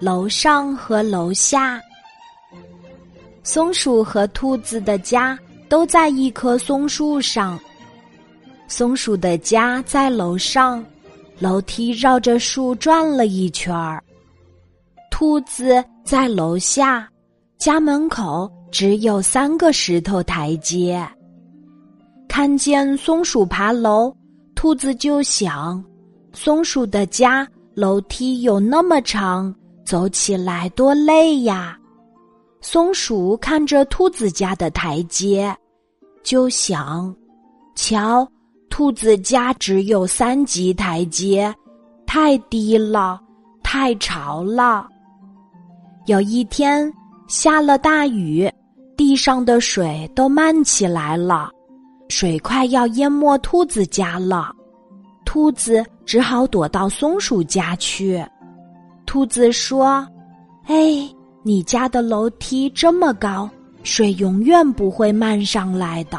楼上和楼下。松鼠和兔子的家都在一棵松树上。松鼠的家在楼上，楼梯绕着树转了一圈儿。兔子在楼下，家门口只有三个石头台阶。看见松鼠爬楼，兔子就想：松鼠的家楼梯有那么长，走起来多累呀。松鼠看着兔子家的台阶，就想：瞧，兔子家只有三级台阶，太低了，太潮了。有一天下了大雨，地上的水都漫起来了。水快要淹没兔子家了，兔子只好躲到松鼠家去。兔子说：“哎，你家的楼梯这么高，水永远不会漫上来的，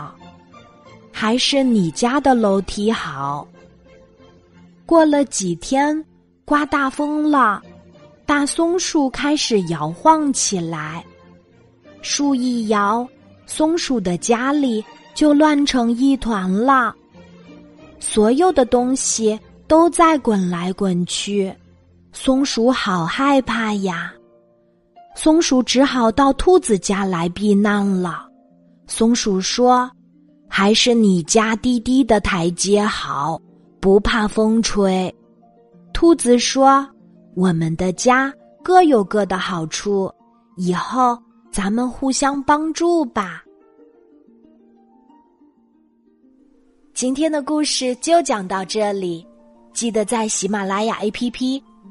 还是你家的楼梯好。”过了几天，刮大风了，大松树开始摇晃起来，树一摇，松鼠的家里。就乱成一团了，所有的东西都在滚来滚去，松鼠好害怕呀。松鼠只好到兔子家来避难了。松鼠说：“还是你家低低的台阶好，不怕风吹。”兔子说：“我们的家各有各的好处，以后咱们互相帮助吧。”今天的故事就讲到这里，记得在喜马拉雅 APP